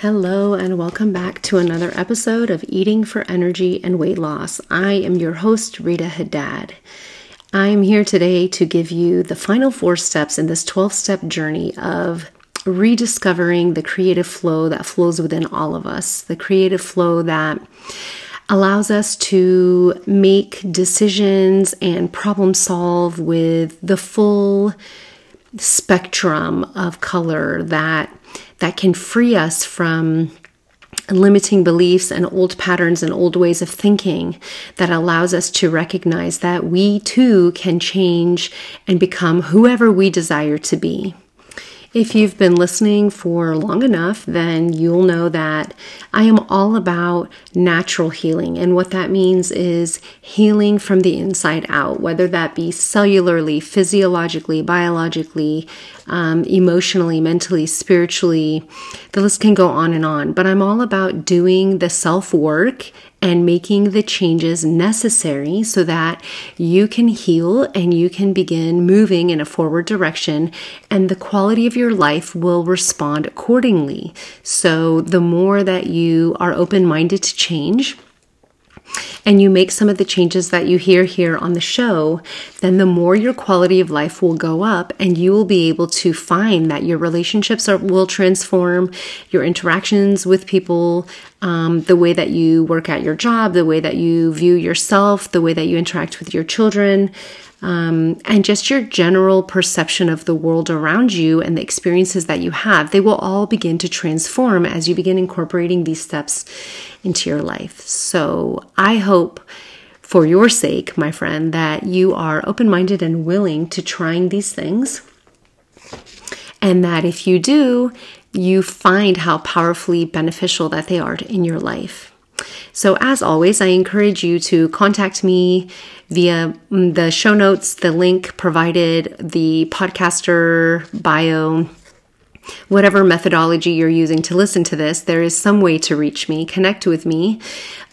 Hello, and welcome back to another episode of Eating for Energy and Weight Loss. I am your host, Rita Haddad. I am here today to give you the final four steps in this 12 step journey of rediscovering the creative flow that flows within all of us, the creative flow that allows us to make decisions and problem solve with the full spectrum of color that that can free us from limiting beliefs and old patterns and old ways of thinking that allows us to recognize that we too can change and become whoever we desire to be. If you've been listening for long enough, then you'll know that I am all about natural healing. And what that means is healing from the inside out, whether that be cellularly, physiologically, biologically, um, emotionally, mentally, spiritually. The list can go on and on. But I'm all about doing the self work and making the changes necessary so that you can heal and you can begin moving in a forward direction and the quality of your life will respond accordingly. So the more that you are open minded to change, and you make some of the changes that you hear here on the show, then the more your quality of life will go up and you will be able to find that your relationships are, will transform, your interactions with people, um, the way that you work at your job, the way that you view yourself, the way that you interact with your children, um, and just your general perception of the world around you and the experiences that you have, they will all begin to transform as you begin incorporating these steps into your life. So I hope for your sake, my friend, that you are open minded and willing to trying these things. And that if you do, you find how powerfully beneficial that they are in your life. So, as always, I encourage you to contact me via mm, the show notes, the link provided, the podcaster bio, whatever methodology you're using to listen to this, there is some way to reach me, connect with me,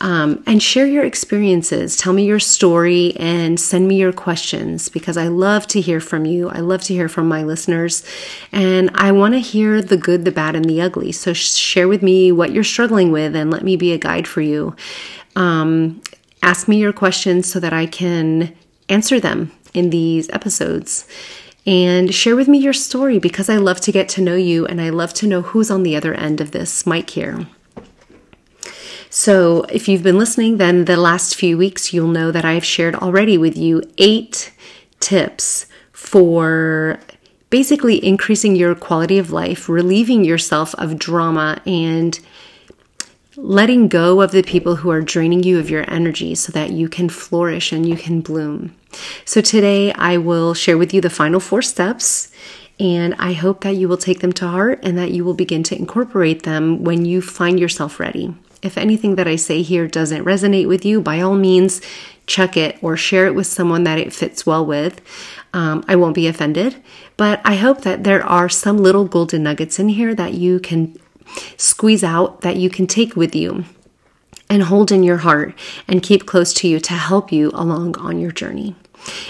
um, and share your experiences. Tell me your story and send me your questions because I love to hear from you. I love to hear from my listeners, and I want to hear the good, the bad, and the ugly. So share with me what you're struggling with and let me be a guide for you. Um, ask me your questions so that I can answer them in these episodes and share with me your story because I love to get to know you and I love to know who's on the other end of this mic here. So, if you've been listening, then the last few weeks you'll know that I've shared already with you eight tips for basically increasing your quality of life, relieving yourself of drama, and letting go of the people who are draining you of your energy so that you can flourish and you can bloom. So today I will share with you the final four steps. And I hope that you will take them to heart and that you will begin to incorporate them when you find yourself ready. If anything that I say here doesn't resonate with you, by all means, check it or share it with someone that it fits well with. Um, I won't be offended, but I hope that there are some little golden nuggets in here that you can squeeze out, that you can take with you and hold in your heart and keep close to you to help you along on your journey.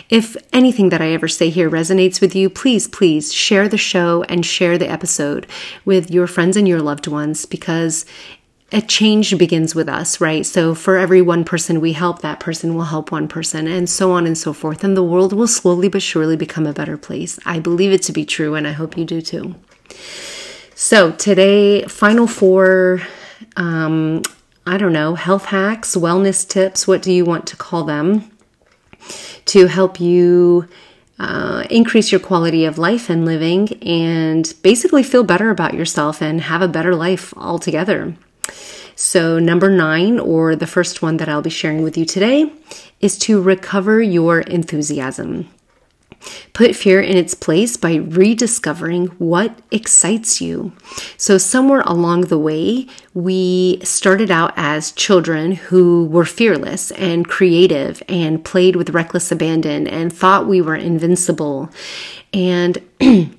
If anything that I ever say here resonates with you, please, please share the show and share the episode with your friends and your loved ones because a change begins with us, right? So for every one person we help, that person will help one person, and so on and so forth. And the world will slowly but surely become a better place. I believe it to be true, and I hope you do too. So today, final four, um, I don't know, health hacks, wellness tips, what do you want to call them? to help you uh, increase your quality of life and living and basically feel better about yourself and have a better life altogether. So, number nine, or the first one that I'll be sharing with you today, is to recover your enthusiasm. Put fear in its place by rediscovering what excites you. So, somewhere along the way, we started out as children who were fearless and creative and played with reckless abandon and thought we were invincible. And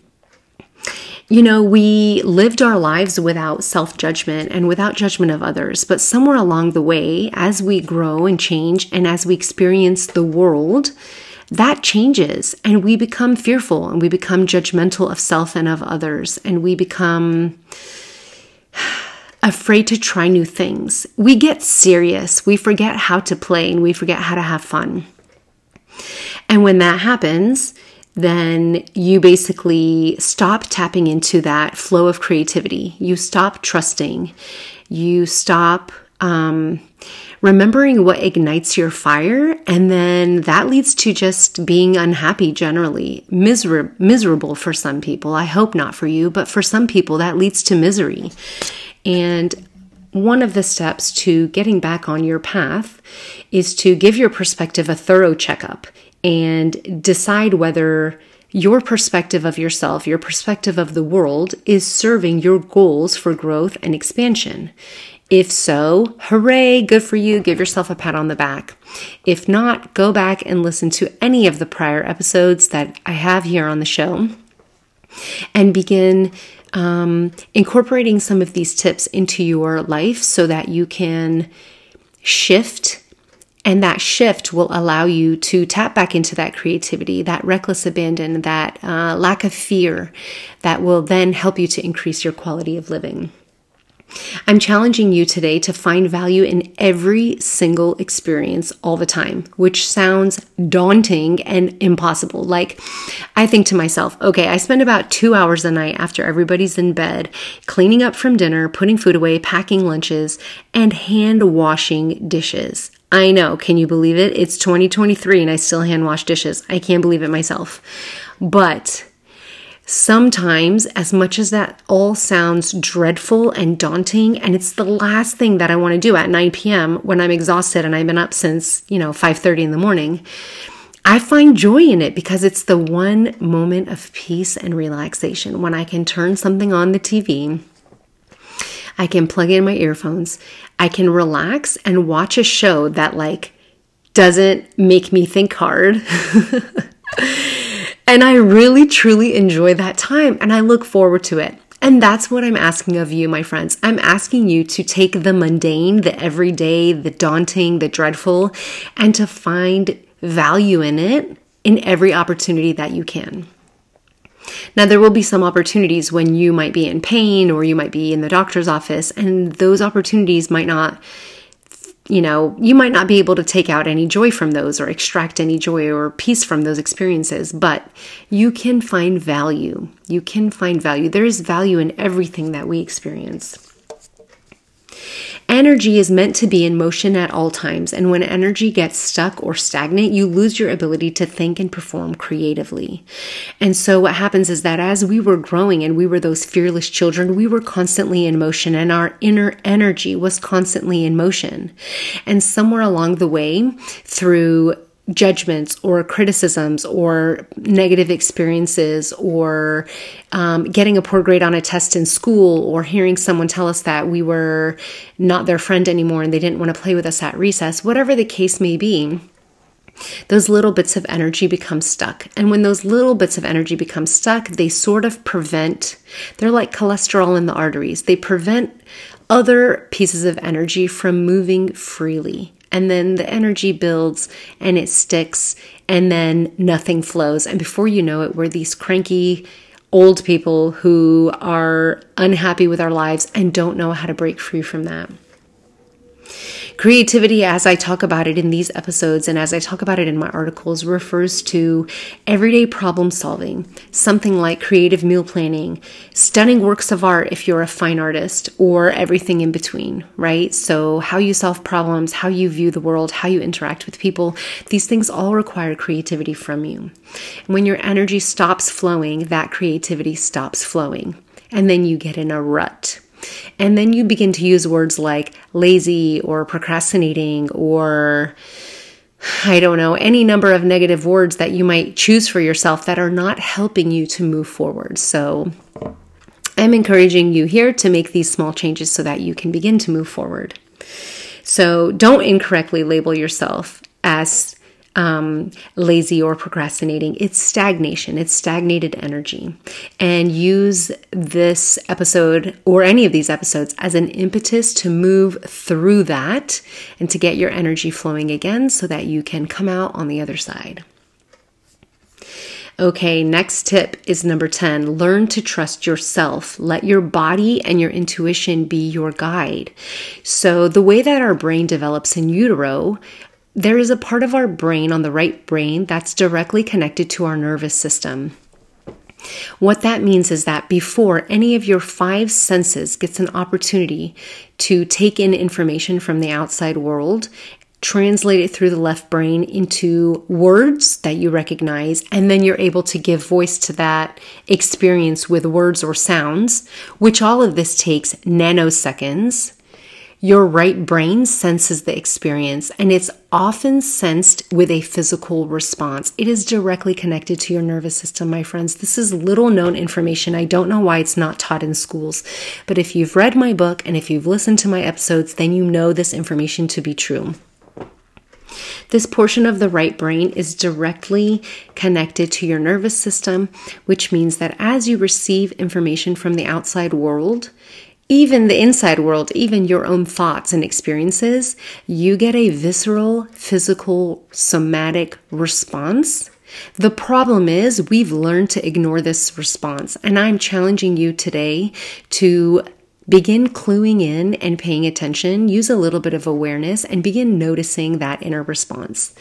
You know, we lived our lives without self judgment and without judgment of others. But somewhere along the way, as we grow and change and as we experience the world, that changes and we become fearful and we become judgmental of self and of others and we become afraid to try new things. We get serious, we forget how to play, and we forget how to have fun. And when that happens, then you basically stop tapping into that flow of creativity. You stop trusting. You stop um, remembering what ignites your fire. And then that leads to just being unhappy generally, miser- miserable for some people. I hope not for you, but for some people, that leads to misery. And one of the steps to getting back on your path is to give your perspective a thorough checkup and decide whether your perspective of yourself, your perspective of the world is serving your goals for growth and expansion. If so, hooray, good for you, give yourself a pat on the back. If not, go back and listen to any of the prior episodes that I have here on the show and begin um, incorporating some of these tips into your life so that you can shift and that shift will allow you to tap back into that creativity, that reckless abandon, that uh, lack of fear that will then help you to increase your quality of living. I'm challenging you today to find value in every single experience all the time, which sounds daunting and impossible. Like, I think to myself, okay, I spend about two hours a night after everybody's in bed cleaning up from dinner, putting food away, packing lunches, and hand washing dishes. I know, can you believe it? It's 2023 and I still hand wash dishes. I can't believe it myself. But Sometimes, as much as that all sounds dreadful and daunting, and it's the last thing that I want to do at 9 p.m. when I'm exhausted and I've been up since, you know, 5:30 in the morning, I find joy in it because it's the one moment of peace and relaxation when I can turn something on the TV. I can plug in my earphones. I can relax and watch a show that like doesn't make me think hard. And I really, truly enjoy that time and I look forward to it. And that's what I'm asking of you, my friends. I'm asking you to take the mundane, the everyday, the daunting, the dreadful, and to find value in it in every opportunity that you can. Now, there will be some opportunities when you might be in pain or you might be in the doctor's office, and those opportunities might not you know, you might not be able to take out any joy from those or extract any joy or peace from those experiences, but you can find value. You can find value. There is value in everything that we experience. Energy is meant to be in motion at all times, and when energy gets stuck or stagnant, you lose your ability to think and perform creatively. And so, what happens is that as we were growing and we were those fearless children, we were constantly in motion, and our inner energy was constantly in motion. And somewhere along the way, through judgments or criticisms or negative experiences or um, getting a poor grade on a test in school or hearing someone tell us that we were not their friend anymore and they didn't want to play with us at recess, whatever the case may be. Those little bits of energy become stuck. And when those little bits of energy become stuck, they sort of prevent, they're like cholesterol in the arteries. They prevent other pieces of energy from moving freely and then the energy builds and it sticks and then nothing flows. And before you know it we're these cranky old people who are unhappy with our lives and don't know how to break free from that Creativity, as I talk about it in these episodes and as I talk about it in my articles, refers to everyday problem solving, something like creative meal planning, stunning works of art if you're a fine artist, or everything in between, right? So, how you solve problems, how you view the world, how you interact with people, these things all require creativity from you. When your energy stops flowing, that creativity stops flowing. And then you get in a rut and then you begin to use words like lazy or procrastinating or I don't know, any number of negative words that you might choose for yourself that are not helping you to move forward. So I'm encouraging you here to make these small changes so that you can begin to move forward. So don't incorrectly label yourself as um, lazy or procrastinating. It's stagnation, it's stagnated energy. And use this episode or any of these episodes as an impetus to move through that and to get your energy flowing again so that you can come out on the other side. Okay, next tip is number 10 learn to trust yourself. Let your body and your intuition be your guide. So, the way that our brain develops in utero, there is a part of our brain on the right brain that's directly connected to our nervous system. What that means is that before any of your five senses gets an opportunity to take in information from the outside world, translate it through the left brain into words that you recognize, and then you're able to give voice to that experience with words or sounds, which all of this takes nanoseconds your right brain senses the experience and it's often sensed with a physical response. It is directly connected to your nervous system, my friends. This is little known information. I don't know why it's not taught in schools, but if you've read my book and if you've listened to my episodes, then you know this information to be true. This portion of the right brain is directly connected to your nervous system, which means that as you receive information from the outside world, even the inside world, even your own thoughts and experiences, you get a visceral, physical, somatic response. The problem is we've learned to ignore this response. And I'm challenging you today to Begin cluing in and paying attention, use a little bit of awareness, and begin noticing that inner response.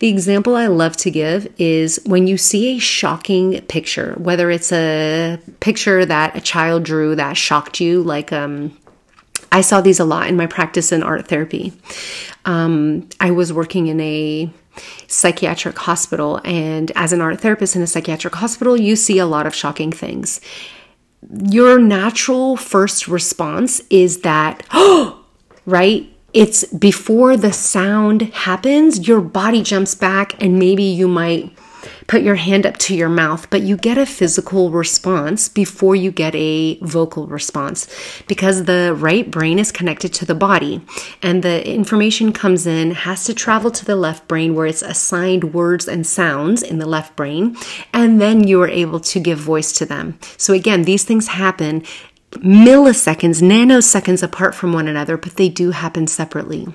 The example I love to give is when you see a shocking picture, whether it's a picture that a child drew that shocked you, like, um, I saw these a lot in my practice in art therapy. Um, I was working in a psychiatric hospital, and as an art therapist in a psychiatric hospital, you see a lot of shocking things your natural first response is that, oh, right? It's before the sound happens, your body jumps back, and maybe you might put your hand up to your mouth, but you get a physical response before you get a vocal response because the right brain is connected to the body and the information comes in, has to travel to the left brain where it's assigned words and sounds in the left brain, and then you are able to give voice to them. So, again, these things happen milliseconds, nanoseconds apart from one another, but they do happen separately.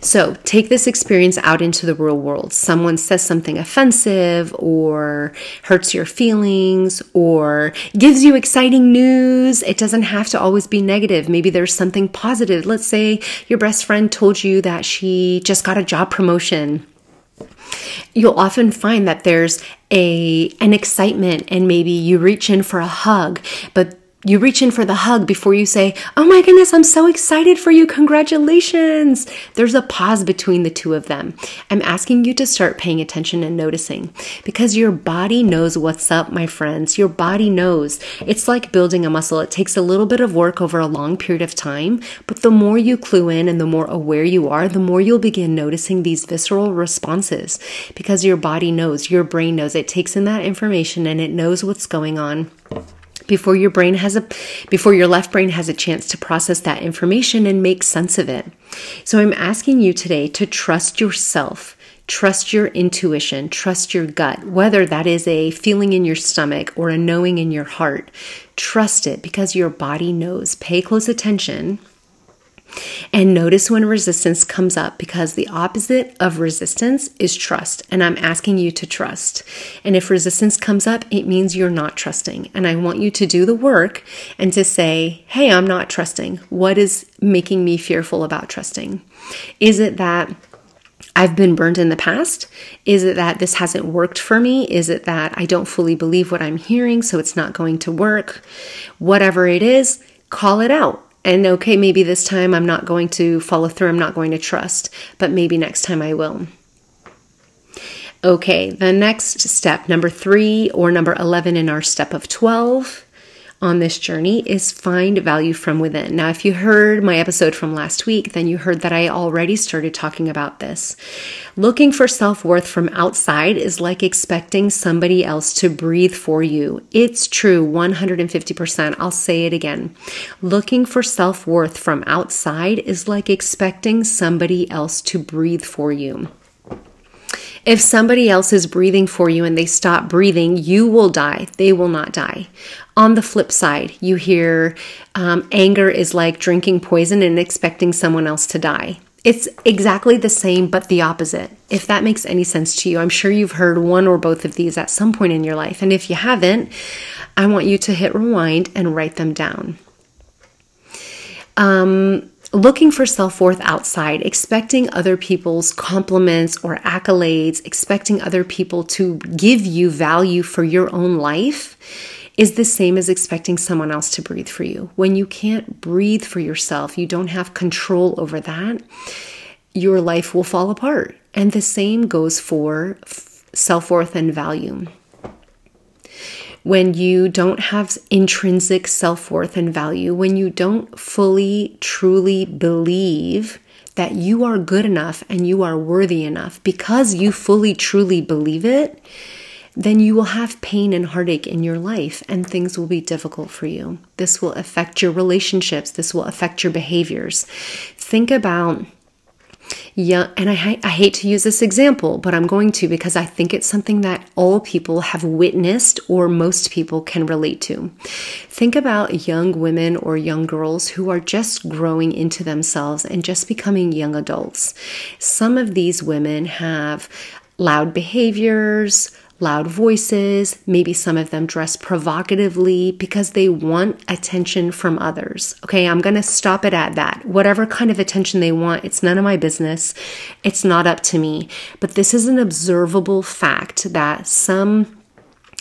So take this experience out into the real world. Someone says something offensive or hurts your feelings or gives you exciting news. It doesn't have to always be negative. Maybe there's something positive. Let's say your best friend told you that she just got a job promotion you'll often find that there's a an excitement and maybe you reach in for a hug but you reach in for the hug before you say, Oh my goodness, I'm so excited for you. Congratulations. There's a pause between the two of them. I'm asking you to start paying attention and noticing because your body knows what's up, my friends. Your body knows. It's like building a muscle. It takes a little bit of work over a long period of time, but the more you clue in and the more aware you are, the more you'll begin noticing these visceral responses because your body knows, your brain knows. It takes in that information and it knows what's going on before your brain has a before your left brain has a chance to process that information and make sense of it. So I'm asking you today to trust yourself. Trust your intuition, trust your gut, whether that is a feeling in your stomach or a knowing in your heart. Trust it because your body knows. Pay close attention and notice when resistance comes up because the opposite of resistance is trust. And I'm asking you to trust. And if resistance comes up, it means you're not trusting. And I want you to do the work and to say, hey, I'm not trusting. What is making me fearful about trusting? Is it that I've been burned in the past? Is it that this hasn't worked for me? Is it that I don't fully believe what I'm hearing, so it's not going to work? Whatever it is, call it out and okay, maybe this time I'm not going to follow through, I'm not going to trust, but maybe next time I will. Okay, the next step, number three or number 11 in our step of 12, on this journey is find value from within. Now, if you heard my episode from last week, then you heard that I already started talking about this. Looking for self worth from outside is like expecting somebody else to breathe for you. It's true 150%. I'll say it again. Looking for self worth from outside is like expecting somebody else to breathe for you. If somebody else is breathing for you and they stop breathing, you will die. They will not die. On the flip side, you hear um, anger is like drinking poison and expecting someone else to die. It's exactly the same, but the opposite. If that makes any sense to you, I'm sure you've heard one or both of these at some point in your life. And if you haven't, I want you to hit rewind and write them down. Um, looking for self worth outside, expecting other people's compliments or accolades, expecting other people to give you value for your own life is the same as expecting someone else to breathe for you. When you can't breathe for yourself, you don't have control over that, your life will fall apart. And the same goes for self worth and value. When you don't have intrinsic self worth and value, when you don't fully, truly believe that you are good enough and you are worthy enough because you fully, truly believe it, then you will have pain and heartache in your life and things will be difficult for you. This will affect your relationships, this will affect your behaviors. Think about yeah, and I, I hate to use this example, but I'm going to because I think it's something that all people have witnessed or most people can relate to. Think about young women or young girls who are just growing into themselves and just becoming young adults. Some of these women have loud behaviors, loud voices, maybe some of them dress provocatively because they want attention from others. Okay, I'm to stop it at that. Whatever kind of attention they want, it's none of my business. It's not up to me. But this is an observable fact that some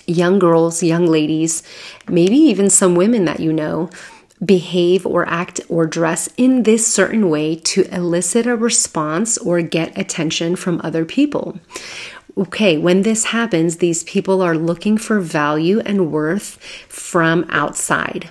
young girls, young ladies, maybe even some women that you know, behave or act or dress in this certain way to elicit a response or get attention from other people okay, when this happens, these people are looking for value and worth from outside.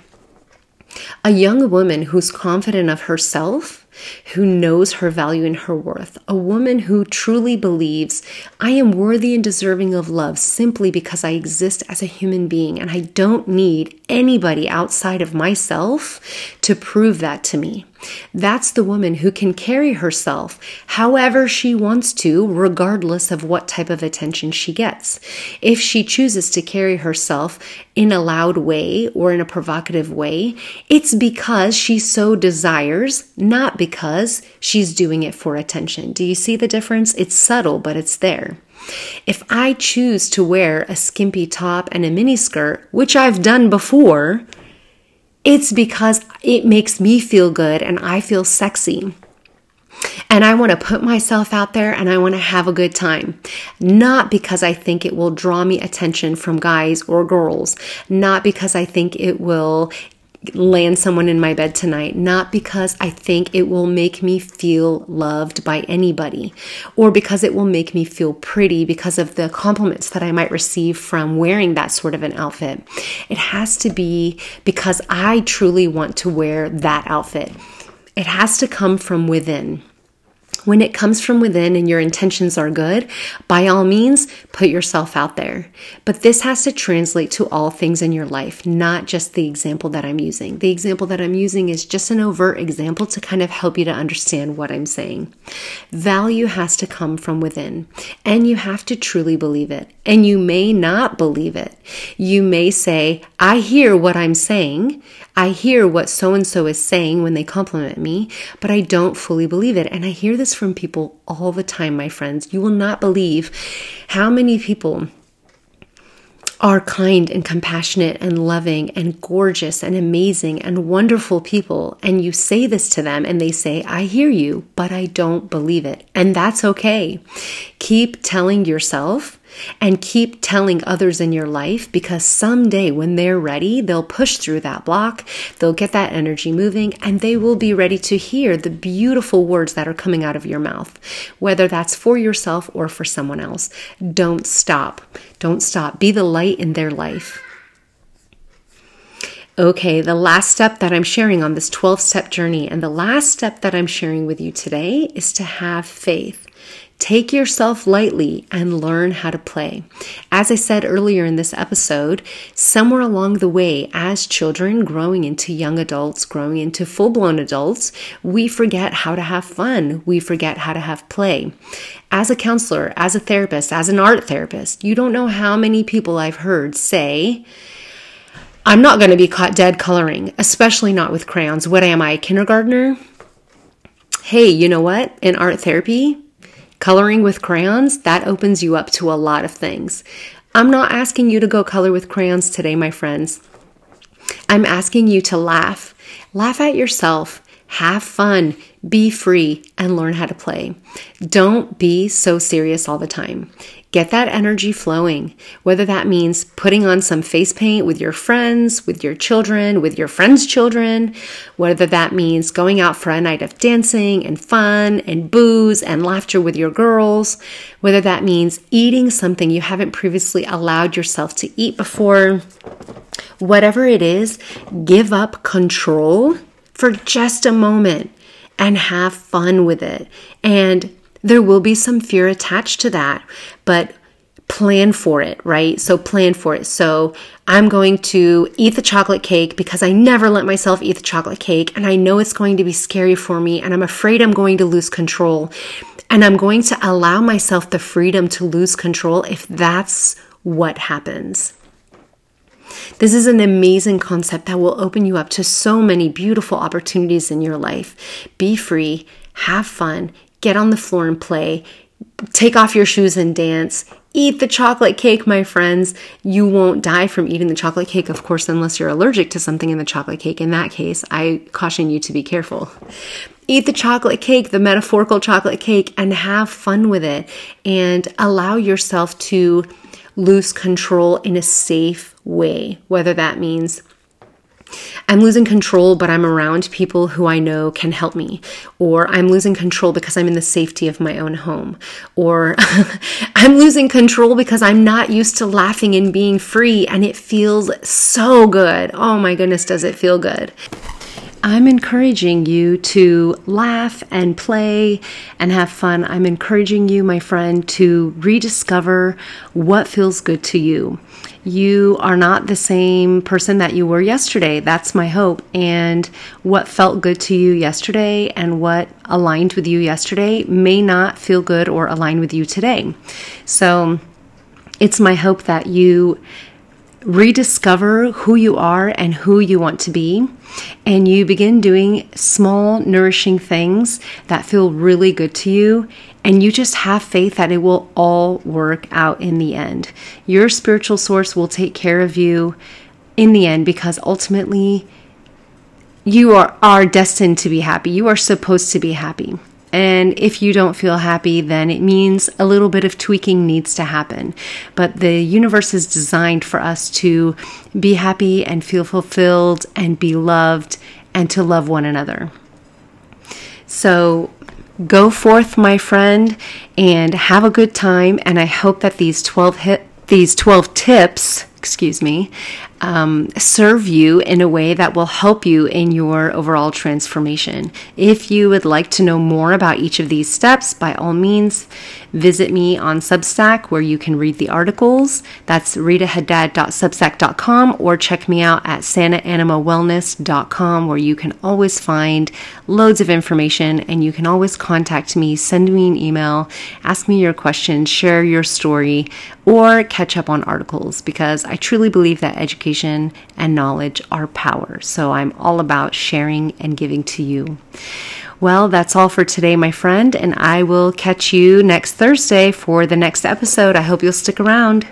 A young woman who's confident of herself who knows her value and her worth, a woman who truly believes I am worthy and deserving of love simply because I exist as a human being and I don't need anybody outside of myself to prove that to me. That's the woman who can carry herself however she wants to, regardless of what type of attention she gets. If she chooses to carry herself in a loud way or in a provocative way, it's because she so desires, not because she's doing it for attention. Do you see the difference? It's subtle, but it's there. If I choose to wear a skimpy top and a miniskirt, which I've done before, it's because it makes me feel good and I feel sexy. And I want to put myself out there and I want to have a good time. Not because I think it will draw me attention from guys or girls. Not because I think it will land someone in my bed tonight, not because I think it will make me feel loved by anybody or because it will make me feel pretty because of the compliments that I might receive from wearing that sort of an outfit. It has to be because I truly want to wear that outfit. It has to come from within. When it comes from within and your intentions are good, by all means, put yourself out there. But this has to translate to all things in your life, not just the example that I'm using. The example that I'm using is just an overt example to kind of help you to understand what I'm saying. Value has to come from within, and you have to truly believe it. And you may not believe it. You may say, I hear what I'm saying. I hear what so and so is saying when they compliment me, but I don't fully believe it. And I hear this from people all the time, my friends. You will not believe how many people are kind and compassionate and loving and gorgeous and amazing and wonderful people. And you say this to them and they say, I hear you, but I don't believe it. And that's okay. Keep telling yourself and keep telling others in your life because someday when they're ready, they'll push through that block, they'll get that energy moving, and they will be ready to hear the beautiful words that are coming out of your mouth, whether that's for yourself or for someone else. Don't stop. Don't stop. Be the light in their life. Okay, the last step that I'm sharing on this 12 step journey, and the last step that I'm sharing with you today is to have faith. Take yourself lightly and learn how to play. As I said earlier in this episode, somewhere along the way, as children growing into young adults, growing into full blown adults, we forget how to have fun. We forget how to have play. As a counselor, as a therapist, as an art therapist, you don't know how many people I've heard say, I'm not going to be caught dead coloring, especially not with crayons. What am I, a kindergartner? Hey, you know what? In art therapy, coloring with crayons, that opens you up to a lot of things. I'm not asking you to go color with crayons today, my friends. I'm asking you to laugh. Laugh at yourself. Have fun, be free, and learn how to play. Don't be so serious all the time. Get that energy flowing, whether that means putting on some face paint with your friends, with your children, with your friends' children, whether that means going out for a night of dancing and fun and booze and laughter with your girls, whether that means eating something you haven't previously allowed yourself to eat before. Whatever it is, give up control for just a moment and have fun with it. And there will be some fear attached to that, but plan for it, right? So plan for it. So I'm going to eat the chocolate cake because I never let myself eat the chocolate cake and I know it's going to be scary for me and I'm afraid I'm going to lose control. And I'm going to allow myself the freedom to lose control if that's what happens. This is an amazing concept that will open you up to so many beautiful opportunities in your life. Be free, have fun, get on the floor and play, take off your shoes and dance. Eat the chocolate cake, my friends. You won't die from eating the chocolate cake, of course, unless you're allergic to something in the chocolate cake. In that case, I caution you to be careful. Eat the chocolate cake, the metaphorical chocolate cake, and have fun with it and allow yourself to lose control in a safe way, whether that means I'm losing control, but I'm around people who I know can help me. Or I'm losing control because I'm in the safety of my own home. Or I'm losing control because I'm not used to laughing and being free and it feels so good. Oh my goodness, does it feel good? I'm encouraging you to laugh and play and have fun. I'm encouraging you, my friend, to rediscover what feels good to you. You are not the same person that you were yesterday. That's my hope. And what felt good to you yesterday and what aligned with you yesterday may not feel good or align with you today. So it's my hope that you rediscover who you are and who you want to be and you begin doing small, nourishing things that feel really good to you, and you just have faith that it will all work out in the end. Your spiritual source will take care of you in the end because ultimately you are, are destined to be happy. You are supposed to be happy. And if you don't feel happy, then it means a little bit of tweaking needs to happen. But the universe is designed for us to be happy and feel fulfilled and be loved and to love one another. So go forth, my friend, and have a good time. And I hope that these 12 hit, these 12 tips, excuse me, um, serve you in a way that will help you in your overall transformation. If you would like to know more about each of these steps, by all means, visit me on Substack where you can read the articles. That's ritahaddad.substack.com or check me out at sanaanimawellness.com where you can always find loads of information and you can always contact me, send me an email, ask me your questions, share your story, or catch up on articles because I truly believe that education and knowledge are power. So I'm all about sharing and giving to you. Well, that's all for today, my friend, and I will catch you next Thursday for the next episode. I hope you'll stick around.